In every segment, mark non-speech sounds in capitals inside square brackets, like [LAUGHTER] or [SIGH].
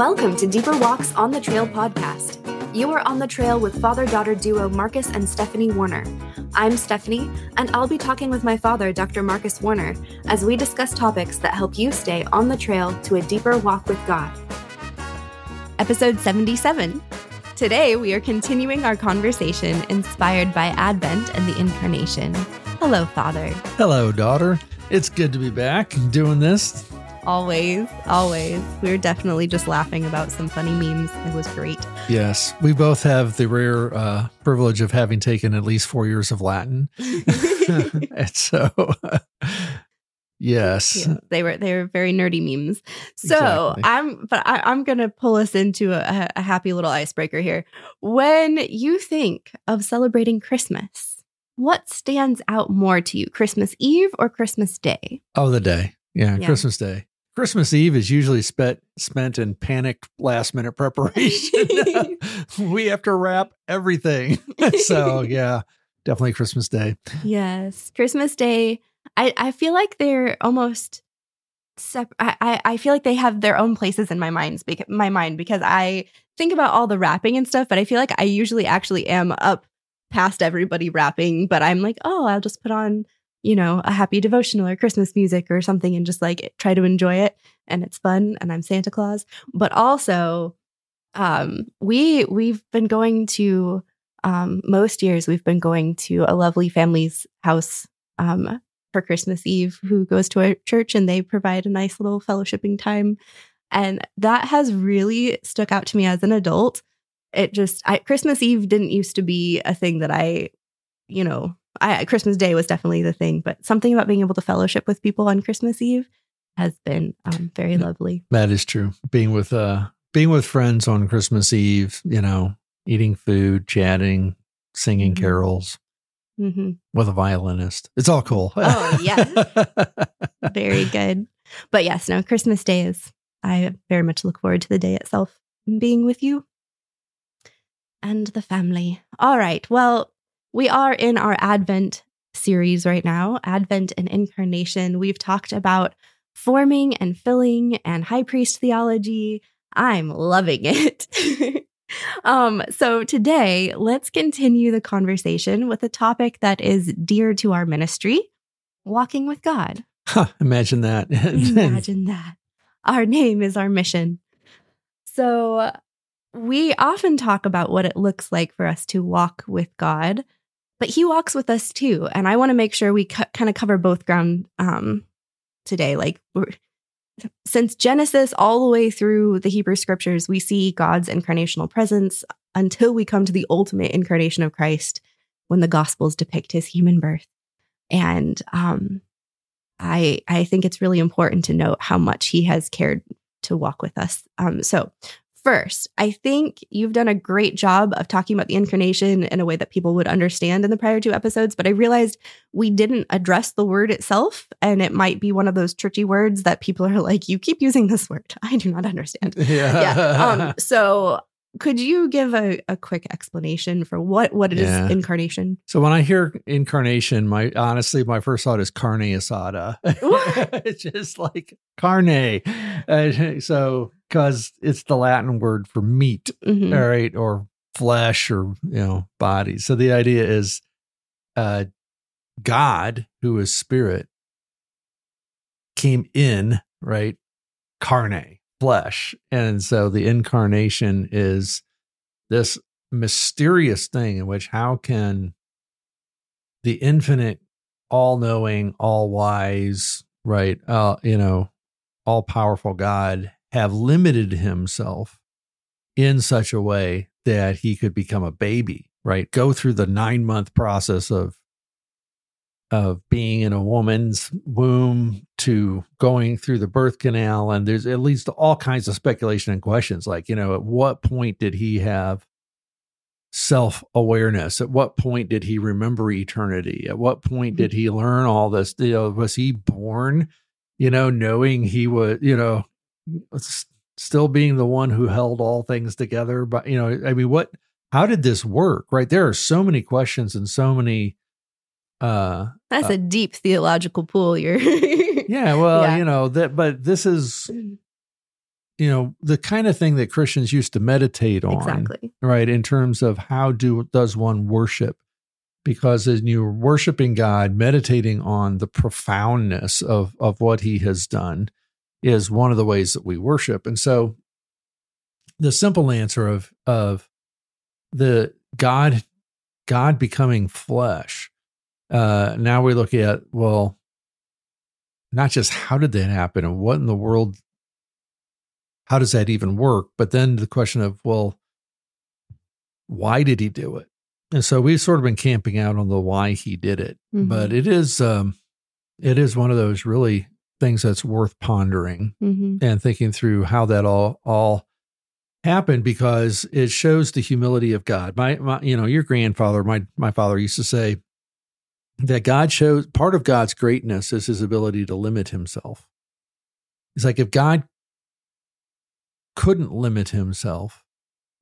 Welcome to Deeper Walks on the Trail podcast. You are on the trail with father daughter duo Marcus and Stephanie Warner. I'm Stephanie, and I'll be talking with my father, Dr. Marcus Warner, as we discuss topics that help you stay on the trail to a deeper walk with God. Episode 77. Today, we are continuing our conversation inspired by Advent and the Incarnation. Hello, Father. Hello, daughter. It's good to be back doing this. Always, always. We were definitely just laughing about some funny memes. It was great. Yes, we both have the rare uh, privilege of having taken at least four years of Latin, [LAUGHS] [LAUGHS] and so [LAUGHS] yes, Yeah, they were they were very nerdy memes. So Exactly. I'm, but I, I'm gonna pull us into a, a happy little icebreaker here. When you think of celebrating Christmas, what stands out more to you, Christmas Eve or Christmas Day? oh, the day, yeah, Yeah. Christmas Day. Christmas Eve is usually spent spent in panicked last minute preparation. [LAUGHS] [LAUGHS] we have to wrap everything, [LAUGHS] so yeah, definitely Christmas Day. Yes, Christmas Day. I I feel like they're almost. Sep- I, I feel like they have their own places in my minds because my mind because I think about all the wrapping and stuff, but I feel like I usually actually am up past everybody wrapping, but I'm like, oh, I'll just put on you know a happy devotional or Christmas music or something and just like try to enjoy it, and it's fun, and I'm Santa Claus. But also, um, we we've been going to um most years we've been going to a lovely family's house um for Christmas Eve who goes to our church and they provide a nice little fellowshipping time. And that has really stuck out to me as an adult. It just I, Christmas Eve didn't used to be a thing that I, you know, I Christmas Day was definitely the thing, but something about being able to fellowship with people on Christmas Eve has been um, very lovely. That is true. Being with uh being with friends on Christmas Eve, you know, eating food, chatting, singing Mhm. carols hmm with a violinist. It's all cool. Oh, yes. [LAUGHS] Very good. But yes, no, Christmas Day is, I very much look forward to the day itself and being with you and the family. All right. Well, we are in our Advent series right now Advent and Incarnation. We've talked about forming and filling and high priest theology. I'm loving it. [LAUGHS] um, so today, let's continue the conversation with a topic that is dear to our ministry walking with God. Huh, imagine that. [LAUGHS] Imagine that. Our name is our mission. So, we often talk about what it looks like for us to walk with God, but He walks with us too. And I want to make sure we kind of cover both ground um, today. Like, since Genesis all the way through the Hebrew scriptures, we see God's incarnational presence until we come to the ultimate incarnation of Christ when the Gospels depict his human birth. And um, I I think it's really important to note how much he has cared to walk with us. Um, so first, I think you've done a great job of talking about the incarnation in a way that people would understand in the prior two episodes. But I realized we didn't address the word itself, and it might be one of those tricky words that people are like, "You keep using this word. [LAUGHS] I do not understand." [LAUGHS] yeah. yeah. Um, [LAUGHS] so could you give a, a quick explanation for what what it is Yeah. incarnation? so when I hear incarnation, my honestly, my first thought is carne asada. It's just like carne. Uh, so because it's the Latin word for meat, Mhm. all right, or flesh or you know, body. So the idea is uh God, who is spirit, came in, right? Carne, flesh. And so the incarnation is this mysterious thing in which how can the infinite, all knowing, all wise, right? Uh, you know, all powerful God have limited himself in such a way that he could become a baby, right? Go through the nine month process of of being in a woman's womb to going through the birth canal. And there's at least all kinds of speculation and questions like, you know, at what point did he have self awareness? At what point did he remember eternity? At what point mm-hmm. did he learn all this? You know, was he born, you know, knowing he was, you know, still being the one who held all things together? But, you know, I mean, what, how did this work? Right. There are so many questions and so many, uh, That's Uh, a deep theological pool. You're [LAUGHS] yeah, well, Yeah. you know that, but this is you know, the kind of thing that Christians used to meditate on, Exactly. right? In terms of how do does one worship? Because as you're worshiping God, meditating on the profoundness of of what He has done is one of the ways that we worship. And so, the simple answer of of the God God becoming flesh. Uh, now we look at well, not just how did that happen and what in the world how does that even work but then the question of well why did he do it and so we've sort of been camping out on the why he did it Mhm. but it is um it is one of those really things that's worth pondering hmm and thinking through how that all all happened because it shows the humility of God. My, my you know, your grandfather, my my father used to say that God shows part of God's greatness is his ability to limit himself. It's like if God couldn't limit himself,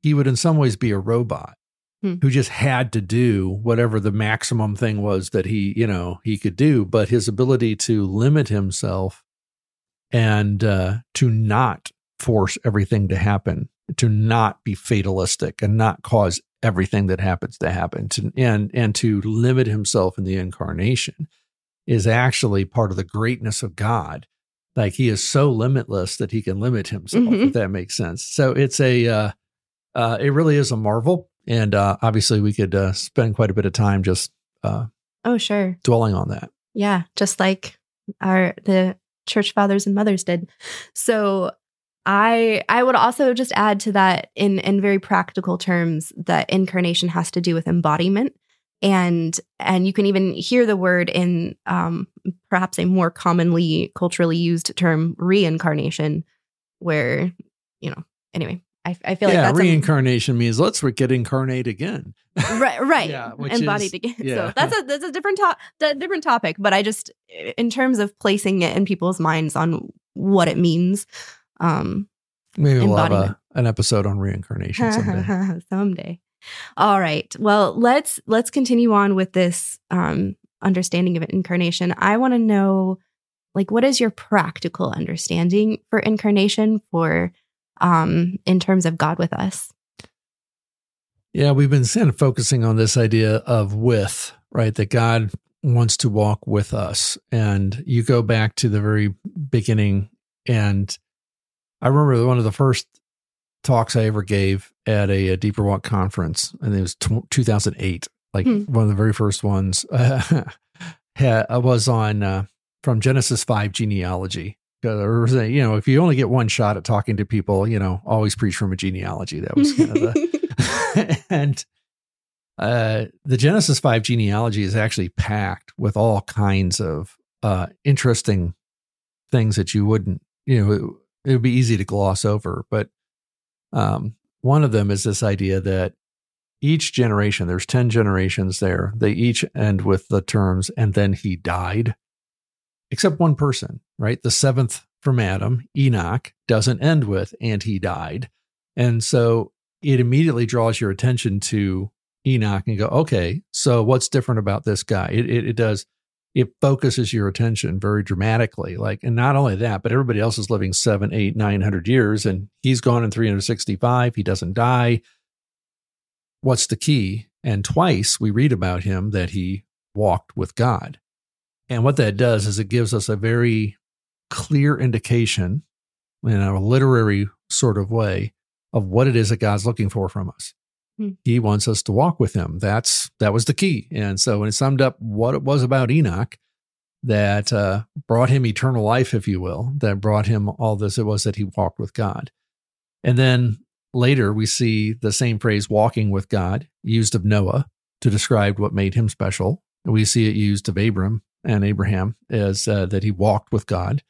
he would in some ways be a robot Hmm. who just had to do whatever the maximum thing was that he, you know, he could do, but his ability to limit himself and uh, to not force everything to happen, to not be fatalistic and not cause everything that happens to happen, to, and and to limit himself in the incarnation is actually part of the greatness of God. Like he is so limitless that he can limit himself, Mhm. if that makes sense. So it's a, uh, uh, it really is a marvel, and uh, obviously we could uh, spend quite a bit of time just uh, Oh, sure. dwelling on that. Yeah, just like our the church fathers and mothers did. So I I would also just add to that in in very practical terms that incarnation has to do with embodiment and and you can even hear the word in um perhaps a more commonly culturally used term reincarnation where you know anyway I, I feel yeah, like that's a- reincarnation means let's get incarnate again. [LAUGHS] right right Yeah, embodied is- again [LAUGHS] yeah. so that's a that's a different top different topic but i just in terms of placing it in people's minds on what it means um Maybe we'll have a, an episode on reincarnation [LAUGHS] someday. someday all right well let's let's continue on with this um understanding of incarnation i want to know like what is your practical understanding for incarnation for um in terms of god with us Yeah, we've been kind of focusing on this idea of with, right? That God wants to walk with us. And you go back to the very beginning. And I remember one of the first talks I ever gave at a, a Deeper Walk conference, and it was tw 2008, like Hmm. one of the very first ones, [LAUGHS] had, was on uh, from Genesis 5 genealogy. Or you know, if you only get one shot at talking to people, you know, always preach from a genealogy. That was kind of the [LAUGHS] [LAUGHS] and uh, the Genesis 5 genealogy is actually packed with all kinds of uh, interesting things that you wouldn't, you know, it, it would be easy to gloss over. But um, one of them is this idea that each generation, there's 10 generations there, they each end with the terms, and then he died, except one person, right? The seventh from Adam, Enoch, doesn't end with, and he died. And so it immediately draws your attention to Enoch and go, okay, so what's different about this guy? It, it, it does, it focuses your attention very dramatically. Like, and not only that, but everybody else is living seven, eight, nine hundred years, and he's gone in 365. He doesn't die. What's the key? And twice we read about him that he walked with God. And what that does is it gives us a very clear indication in a literary sort of way of what it is that God's looking for from us. Hmm. He wants us to walk with him. That's that was the key. And so when it summed up what it was about Enoch that uh, brought him eternal life, if you will, that brought him all this, it was that he walked with God. And then later we see the same phrase walking with God used of Noah to describe what made him special. And we see it used of Abram and Abraham is uh, that he walked with God.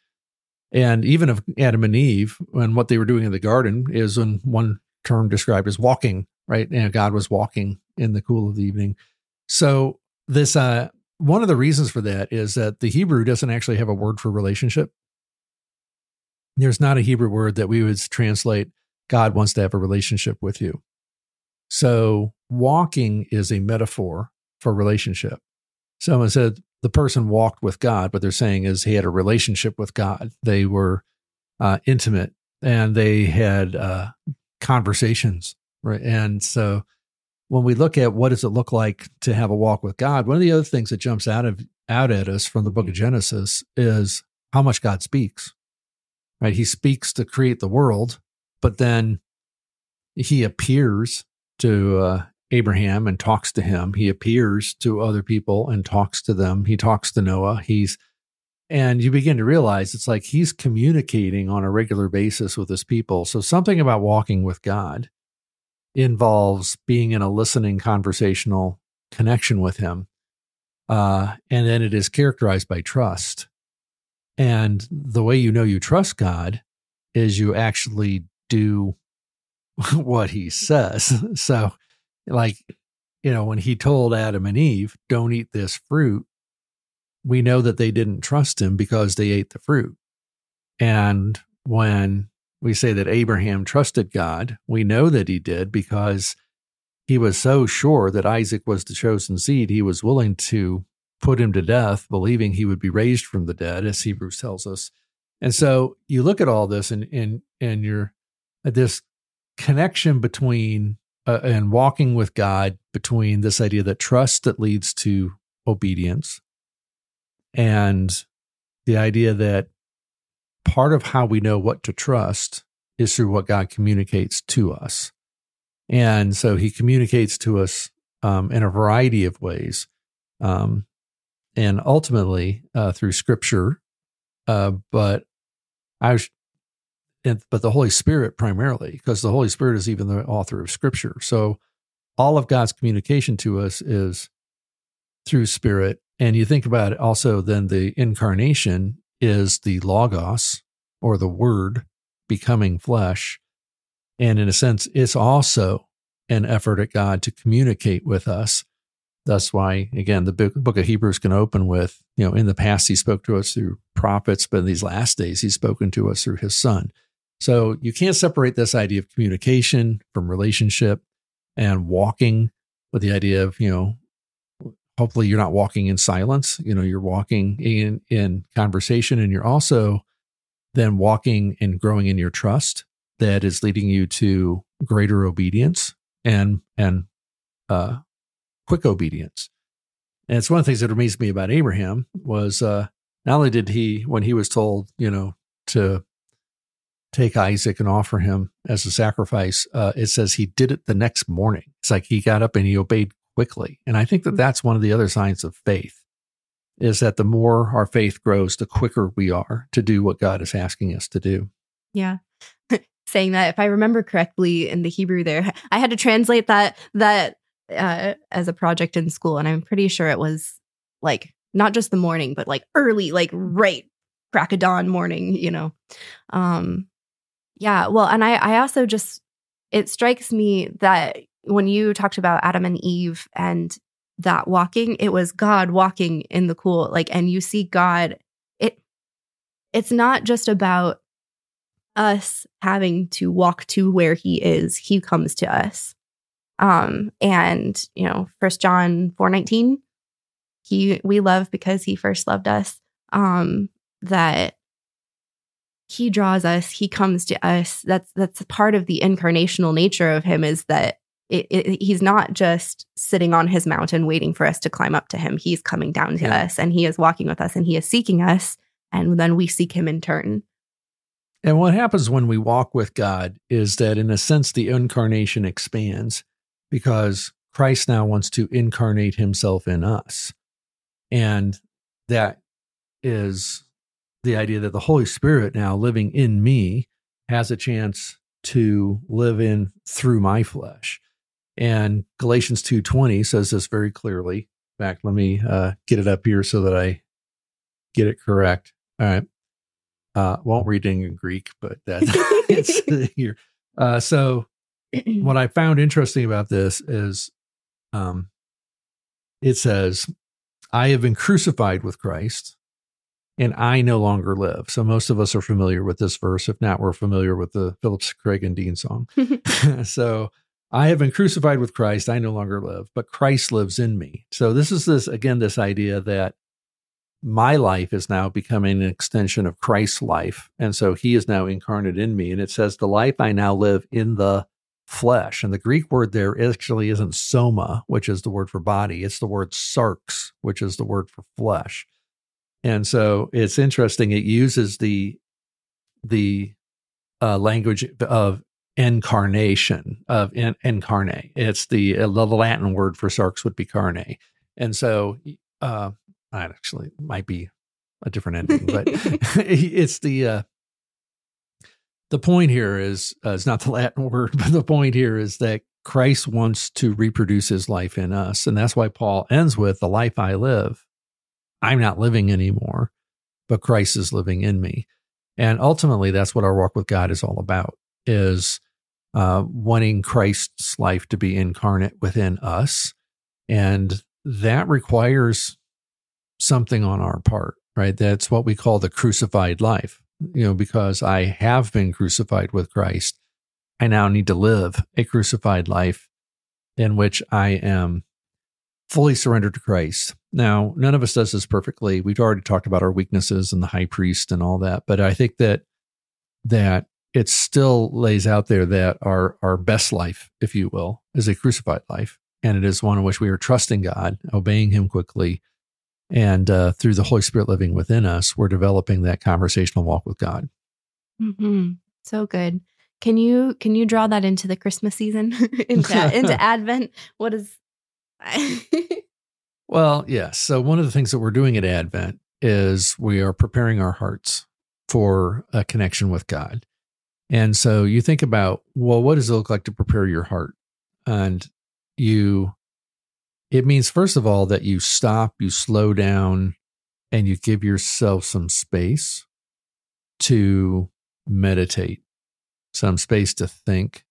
And even of Adam and Eve, and what they were doing in the garden is in one term described as walking, right? And God was walking in the cool of the evening. So this uh one of the reasons for that is that the Hebrew doesn't actually have a word for relationship. There's not a Hebrew word that we would translate God wants to have a relationship with you. So walking is a metaphor for relationship. Someone said the person walked with God, what they're saying is he had a relationship with God. They were uh, intimate and they had uh, conversations, right? And so when we look at what does it look like to have a walk with God, one of the other things that jumps out of out at us from the book of Genesis is how much God speaks. Right? He speaks to create the world, but then he appears to uh, Abraham and talks to him. He appears to other people and talks to them. He talks to Noah. He's and you begin to realize it's like he's communicating on a regular basis with his people. So something about walking with God involves being in a listening conversational connection with him. Uh, and then it is characterized by trust. And the way you know you trust God is you actually do [LAUGHS] what he says. [LAUGHS] So, like, you know, when he told Adam and Eve, don't eat this fruit, we know that they didn't trust him because they ate the fruit. And when we say that Abraham trusted God, we know that he did because he was so sure that Isaac was the chosen seed, he was willing to put him to death, believing he would be raised from the dead, as Hebrews tells us. And so you look at all this and and and you're uh, this connection between uh, and walking with God between this idea that trust that leads to obedience and the idea that part of how we know what to trust is through what God communicates to us. And so he communicates to us um, in a variety of ways. Um, and ultimately uh, through scripture. Uh, but I was, but the Holy Spirit primarily, because the Holy Spirit is even the author of scripture. So all of God's communication to us is through spirit. And you think about it also, then the incarnation is the Logos or the Word becoming flesh. And in a sense, it's also an effort at God to communicate with us. That's why, again, the book of Hebrews can open with, you know, in the past, he spoke to us through prophets, but in these last days, he's spoken to us through his son. So you can't separate this idea of communication from relationship and walking with the idea of, you know, hopefully you're not walking in silence. You know you're walking in in conversation and you're also then walking and growing in your trust that is leading you to greater obedience and and uh quick obedience. And it's one of the things that amazed me about abraham was uh not only did he when he was told you know to take isaac and offer him as a sacrifice uh it says he did it the next morning it's like he got up and he obeyed quickly. And I think that mm. that's one of the other signs of faith is that the more our faith grows, the quicker we are to do what God is asking us to do. Yeah. [LAUGHS] Saying that, if I remember correctly in the Hebrew there, [LAUGHS] I had to translate that that uh, as a project in school, and I'm pretty sure it was like not just the morning, but like early, like right crack of dawn morning, you know. Um, yeah. Well, and I I also just it strikes me that when you talked about Adam and Eve and that walking, it was God walking in the cool, like, and you see God, it, it's not just about us having to walk to where he is, he comes to us. Um, and you know, first John 4 19, he we love because he first loved us. Um, that he draws us, he comes to us. That's that's part of the incarnational nature of him is that it, it, he's not just sitting on his mountain waiting for us to climb up to him. He's coming down to yeah. us and he is walking with us and he is seeking us. And then we seek him in turn. And what happens when we walk with God is that, in a sense, the incarnation expands because Christ now wants to incarnate himself in us. And that is the idea that the Holy Spirit now living in me has a chance to live in through my flesh. And Galatians 2:20 says this very clearly. In fact, let me uh, get it up here so that I get it correct. All right. Uh, won't read it in Greek, but that [LAUGHS] it's here. Uh, so, what I found interesting about this is, um, it says, "I have been crucified with Christ, and I no longer live." So, most of us are familiar with this verse. If not, we're familiar with the Phillips Craig and Dean song. [LAUGHS] [LAUGHS] so, I have been crucified with Christ. I no longer live, but Christ lives in me. So this is this again, this idea that my life is now becoming an extension of Christ's life. And so he is now incarnate in me. And it says, the life I now live in the flesh. And the Greek word there actually isn't soma, which is the word for body. It's the word sarx, which is the word for flesh. And so it's interesting. It uses the the uh, language of incarnation of in, incarnate. It's the uh, the Latin word for sarx would be carne, and so uh, I actually might be a different ending, but [LAUGHS] [LAUGHS] it's the uh, the point here is uh, it's not the Latin [LAUGHS] word, but the point here is that Christ wants to reproduce His life in us, and that's why Paul ends with the life I live. I'm not living anymore, but Christ is living in me. And ultimately, that's what our walk with God is all about: is uh, wanting Christ's life to be incarnate within us, and that requires something on our part, right? That's what we call the crucified life. You know, because I have been crucified with Christ, I now need to live a crucified life in which I am fully surrendered to Christ. Now, none of us does this perfectly. We've already talked about our weaknesses and the high priest and all that, but I think that that it still lays out there that our our best life, if you will, is a crucified life, and it is one in which we are trusting God, obeying Him quickly, and uh, through the Holy Spirit living within us, we're developing that conversational walk with God. Mm-hmm. So good. Can you can you draw that into the Christmas season, [LAUGHS] into into [LAUGHS] Advent? What is [LAUGHS] well, yes. So, one of the things that we're doing at Advent is we are preparing our hearts for a connection with God. And so you think about, well, what does it look like to prepare your heart? And you, it means, first of all, that you stop, you slow down, and you give yourself some space to meditate, some space to think,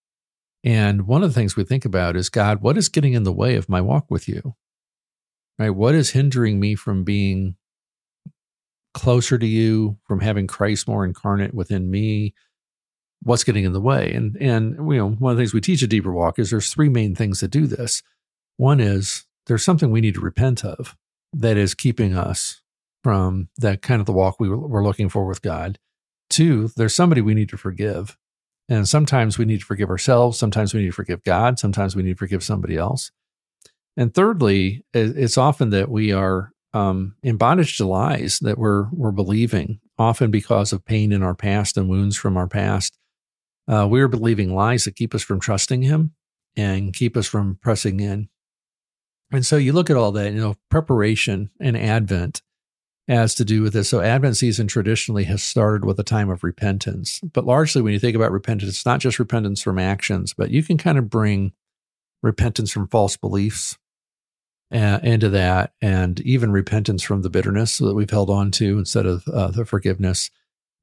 and one of the things we think about is God, what is getting in the way of my walk with you? Right? What is hindering me from being closer to you, from having Christ more incarnate within me? What's getting in the way? And and you know, one of the things we teach at Deeper Walk is there's three main things that do this. One is there's something we need to repent of that is keeping us from that kind of the walk we were looking for with God. Two, there's somebody we need to forgive and sometimes we need to forgive ourselves. Sometimes we need to forgive God. Sometimes we need to forgive somebody else. And thirdly, it's often that we are um, in bondage to lies that we're we're believing, often because of pain in our past and wounds from our past. Uh, we are believing lies that keep us from trusting Him and keep us from pressing in. And so you look at all that, you know, preparation and Advent has to do with this. So, Advent season traditionally has started with a time of repentance. But largely, when you think about repentance, it's not just repentance from actions, but you can kind of bring repentance from false beliefs uh, into that, and even repentance from the bitterness that we've held on to instead of uh, the forgiveness.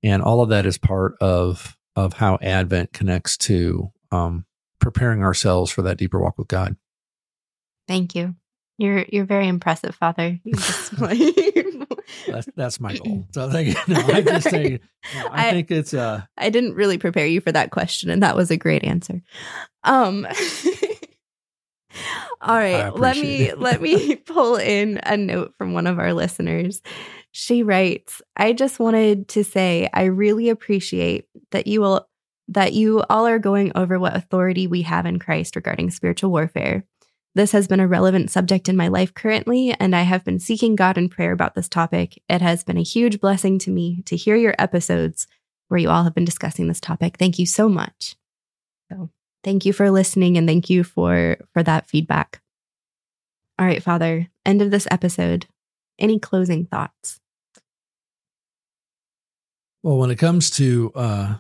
And all of that is part of of how Advent connects to um, preparing ourselves for that deeper walk with God. Thank you. You're you're very impressive, Father. [LAUGHS] [LAUGHS] That's that's my goal. So thank you. [LAUGHS] No, I just say no, I, I, think it's uh I didn't really prepare you for that question, and that was a great answer. Um all right, let me it. let me pull in a note from one of our listeners. She writes, I just wanted to say I really appreciate that you will that you all are going over what authority we have in Christ regarding spiritual warfare. This has been a relevant subject in my life currently, and I have been seeking God in prayer about this topic. It has been a huge blessing to me to hear your episodes where you all have been discussing this topic. Thank you so much. So, thank you for listening and thank you for for that feedback. All right, Father, end of this episode. Any closing thoughts? Well, when it comes to uh,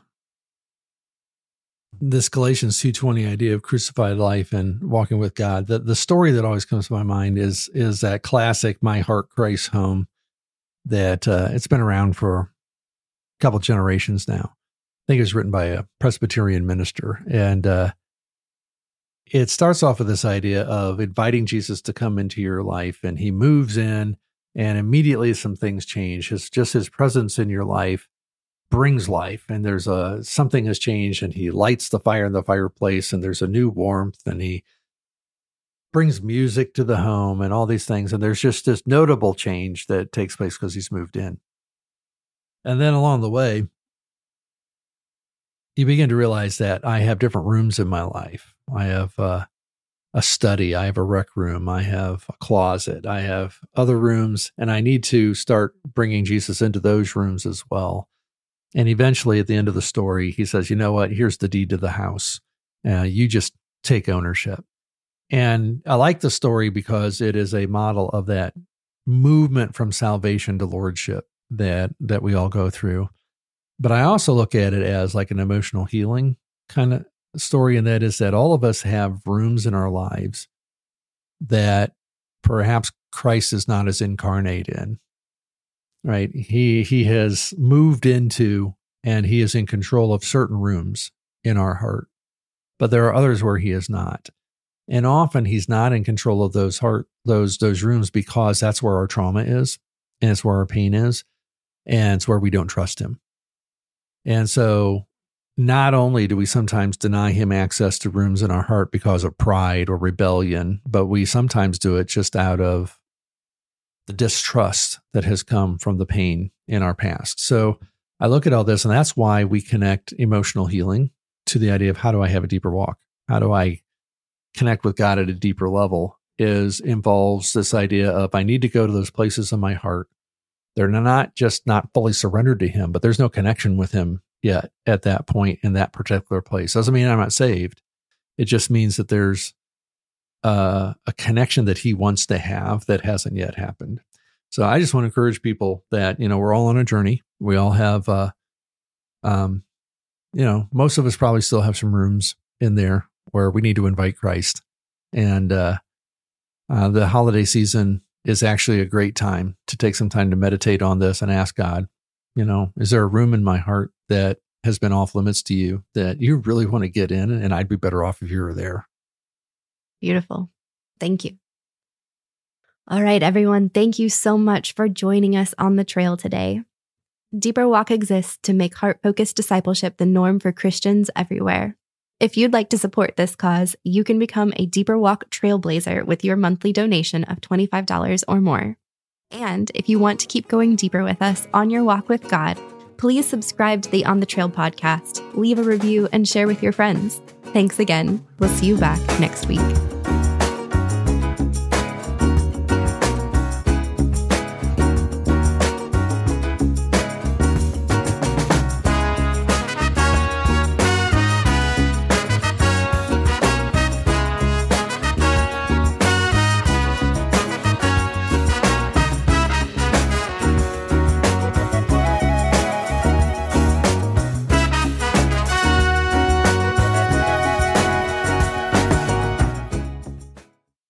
this Galatians 2:20 idea of crucified life and walking with God. The the story that always comes to my mind is is that classic My Heart Christ Home that uh, it's been around for a couple generations now. I think it was written by a Presbyterian minister and uh, it starts off with this idea of inviting Jesus to come into your life and he moves in and immediately some things change. His just his presence in your life brings life and there's a something has changed and he lights the fire in the fireplace and there's a new warmth and he brings music to the home and all these things. And there's just this notable change that takes place because he's moved in. And then along the way, you begin to realize that I have different rooms in my life. I have uh, a study, I have a rec room, I have a closet, I have other rooms, and I need to start bringing Jesus into those rooms as well. And eventually, at the end of the story, he says, You know what? Here's the deed to the house. Uh, you just take ownership. And I like the story because it is a model of that movement from salvation to lordship that that we all go through. But I also look at it as like an emotional healing kind of story, and that is that all of us have rooms in our lives that perhaps Christ is not as incarnate in. Right? He he has moved into and he is in control of certain rooms in our heart. But there are others where he is not. And often he's not in control of those heart those those rooms because that's where our trauma is and it's where our pain is and it's where we don't trust him. And so not only do we sometimes deny him access to rooms in our heart because of pride or rebellion, but we sometimes do it just out of the distrust that has come from the pain in our past. So I look at all this, and that's why we connect emotional healing to the idea of how do I have a deeper walk? How do I connect with God at a deeper level? Is involves this idea of I need to go to those places in my heart. They're not just not fully surrendered to Him, but there's no connection with Him yet at that point in that particular place. Doesn't mean I'm not saved. It just means that there's uh, a connection that he wants to have that hasn't yet happened. So I just want to encourage people that you know we're all on a journey. We all have, uh, um, you know, most of us probably still have some rooms in there where we need to invite Christ, and uh, uh, the holiday season is actually a great time to take some time to meditate on this and ask God, you know, is there a room in my heart that has been off limits to you that you really want to get in? And I'd be better off if you were there. Beautiful. Thank you. All right, everyone. Thank you so much for joining us on the trail today. Deeper Walk exists to make heart focused discipleship the norm for Christians everywhere. If you'd like to support this cause, you can become a Deeper Walk trailblazer with your monthly donation of $25 or more. And if you want to keep going deeper with us on your walk with God, please subscribe to the On the Trail podcast, leave a review, and share with your friends. Thanks again. We'll see you back next week.